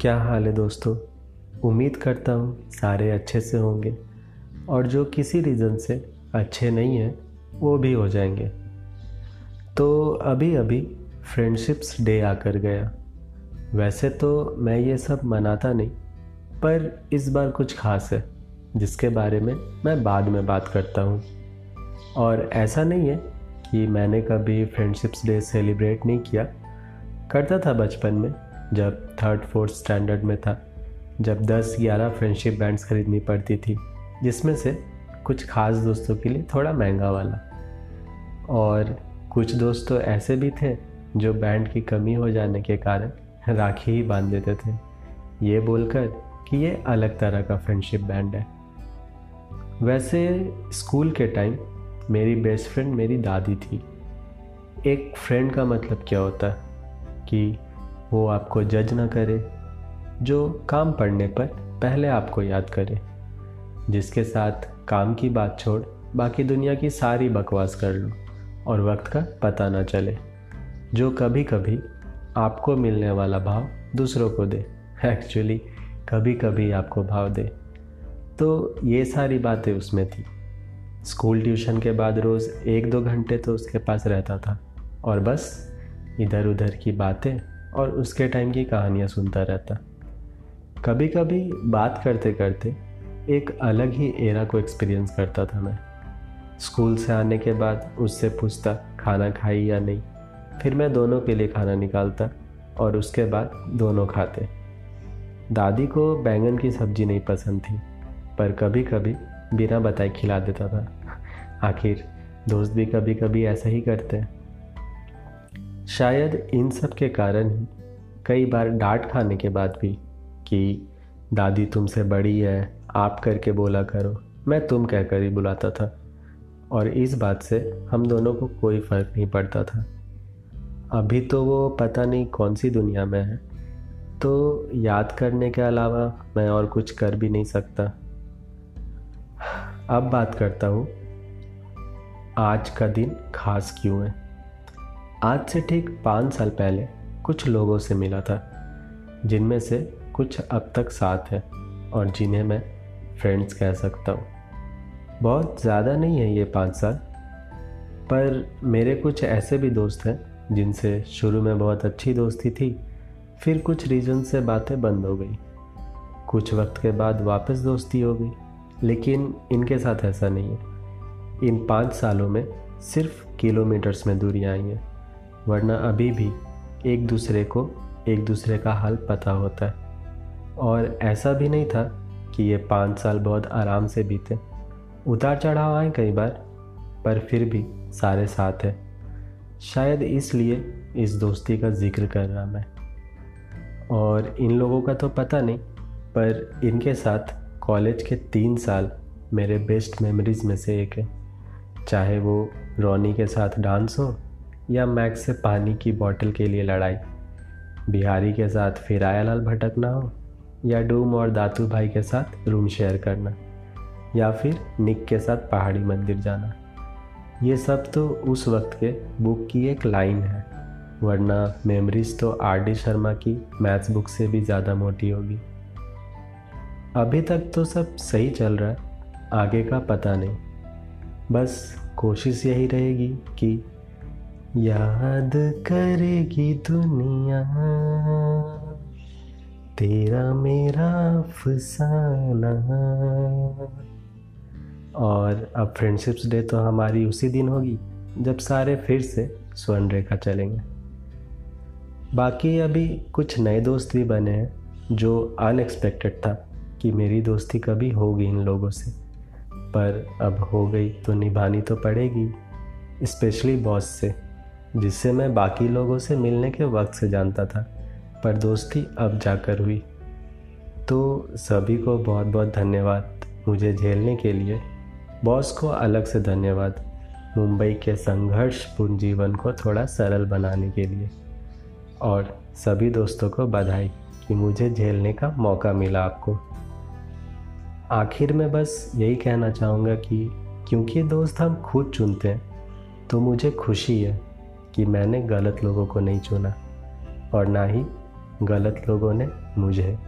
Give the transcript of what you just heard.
क्या हाल है दोस्तों? उम्मीद करता हूँ सारे अच्छे से होंगे और जो किसी रीज़न से अच्छे नहीं हैं, वो भी हो जाएँगे। तो अभी अभी फ्रेंडशिप्स डे आकर गया। वैसे तो मैं ये सब मनाता नहीं, पर इस बार कुछ खास है, जिसके बारे में मैं बाद में बात करता हूँ। और ऐसा नहीं है कि मैंने कभी फ्रेंडशिप्स डे सेलिब्रेट नहीं किया करता था बचपन में, जब थर्ड फोर्थ स्टैंडर्ड में था, जब 10-11 फ्रेंडशिप बैंड्स खरीदनी पड़ती थी, जिसमें से कुछ खास दोस्तों के लिए थोड़ा महँगा वाला। और कुछ दोस्त तो ऐसे भी थे, जो बैंड की कमी हो जाने के कारण राखी ही बाँध देते थे। ये बोलकर कि ये अलग तरह का फ्रेंडशिप बैंड है। वैसे स्कूल के टाइम मेरी बेस्ट फ्रेंड मेरी दादी थी। एक फ्रेंड का मतलब क्या होता? है कि वो आपको जज ना करे, जो काम पड़ने पर पहले आपको याद करे। जिसके साथ काम की बात छोड़, बाकी दुनिया की सारी बकवास कर लो और वक्त का पता ना चले। जो कभी कभी आपको मिलने वाला भाव दूसरों को दे एक्चुअली कभी कभी आपको भाव दे। तो ये सारी बातें उसमें थी। स्कूल ट्यूशन के बाद रोज़ एक दो घंटे तो उसके पास रहता था और बस इधर उधर की बातें और उसके टाइम की कहानियाँ सुनता रहता। कभी कभी बात करते करते एक अलग ही एरा को एक्सपीरियंस करता था मैं। स्कूल से आने के बाद उससे पूछता, खाना खाई या नहीं? फिर मैं दोनों के लिए खाना निकालता और उसके बाद दोनों खाते। दादी को बैंगन की सब्ज़ी नहीं पसंद थी, पर कभी कभी बिना बताए खिला देता था। आखिर दोस्त भी कभी कभी ऐसा ही करते। हैं शायद इन सब के कारण ही कई बार डांट खाने के बाद भी कि, दादी तुमसे बड़ी है, आप करके बोला करो। मैं तुम कहकर ही बुलाता था। और इस बात से हम दोनों को कोई फ़र्क नहीं पड़ता था। अभी तो वो पता नहीं कौन सी दुनिया में है। तो याद करने के अलावा मैं और कुछ कर भी नहीं सकता। अब बात करता हूँ। आज का दिन खास क्यों है? आज से ठीक पाँच साल पहले कुछ लोगों से मिला था, जिनमें से कुछ अब तक साथ हैं और जिन्हें मैं फ्रेंड्स कह सकता हूँ। बहुत ज़्यादा नहीं है ये पाँच साल, पर मेरे कुछ ऐसे भी दोस्त हैं, जिनसे शुरू में बहुत अच्छी दोस्ती थी, फिर कुछ रीज़न से बातें बंद हो गई। कुछ वक्त के बाद वापस दोस्ती हो गई, लेकिन इनके साथ ऐसा नहीं है। इन पाँच सालों में सिर्फ़ किलोमीटर्स में दूरियाँ आई हैं। वरना अभी भी एक दूसरे को एक दूसरे का हाल पता होता है। और ऐसा भी नहीं था कि ये पाँच साल बहुत आराम से बीते। उतार चढ़ाव आए कई बार, पर फिर भी सारे साथ हैं। शायद इसलिए इस दोस्ती का ज़िक्र कर रहा मैं। और इन लोगों का तो पता नहीं, पर इनके साथ कॉलेज के तीन साल मेरे बेस्ट मेमोरीज़ में से एक है। चाहे वो रोनी के साथ डांस हो या मैक्स से पानी की बोतल के लिए लड़ाई? बिहारी के साथ फिराया लाल भटकना हो? या डूम और दातू भाई के साथ रूम शेयर करना? या फिर निक के साथ पहाड़ी मंदिर जाना? ये सब तो उस वक्त के बुक की एक लाइन है। वरना मेमोरीज तो आर डी शर्मा की मैथ्स बुक से भी ज़्यादा मोटी होगी। अभी तक तो सब सही चल रहा है। आगे का पता नहीं। बस कोशिश यही रहेगी कि याद करेगी दुनिया। तेरा मेरा फसाना और अब फ्रेंडशिप्स डे तो हमारी उसी दिन होगी, जब सारे फिर से स्वर्ण रेखा चलेंगे। बाकी अभी कुछ नए दोस्त भी बने हैं, जो अनएक्सपेक्टेड था कि मेरी दोस्ती कभी होगी इन लोगों से। पर अब हो गई तो निभानी तो पड़ेगी स्पेशली बॉस से। जिससे मैं बाकी लोगों से मिलने के वक्त से जानता था, पर दोस्ती अब जाकर हुई। तो सभी को बहुत बहुत धन्यवाद मुझे झेलने के लिए। बॉस को अलग से धन्यवाद मुंबई के संघर्षपूर्ण जीवन को थोड़ा सरल बनाने के लिए। और सभी दोस्तों को बधाई कि मुझे झेलने का मौका मिला आपको। आखिर में बस यही कहना चाहूँगा कि क्योंकि दोस्त हम खुद चुनते हैं तो मुझे खुशी है। कि मैंने गलत लोगों को नहीं चुना और ना ही गलत लोगों ने मुझे।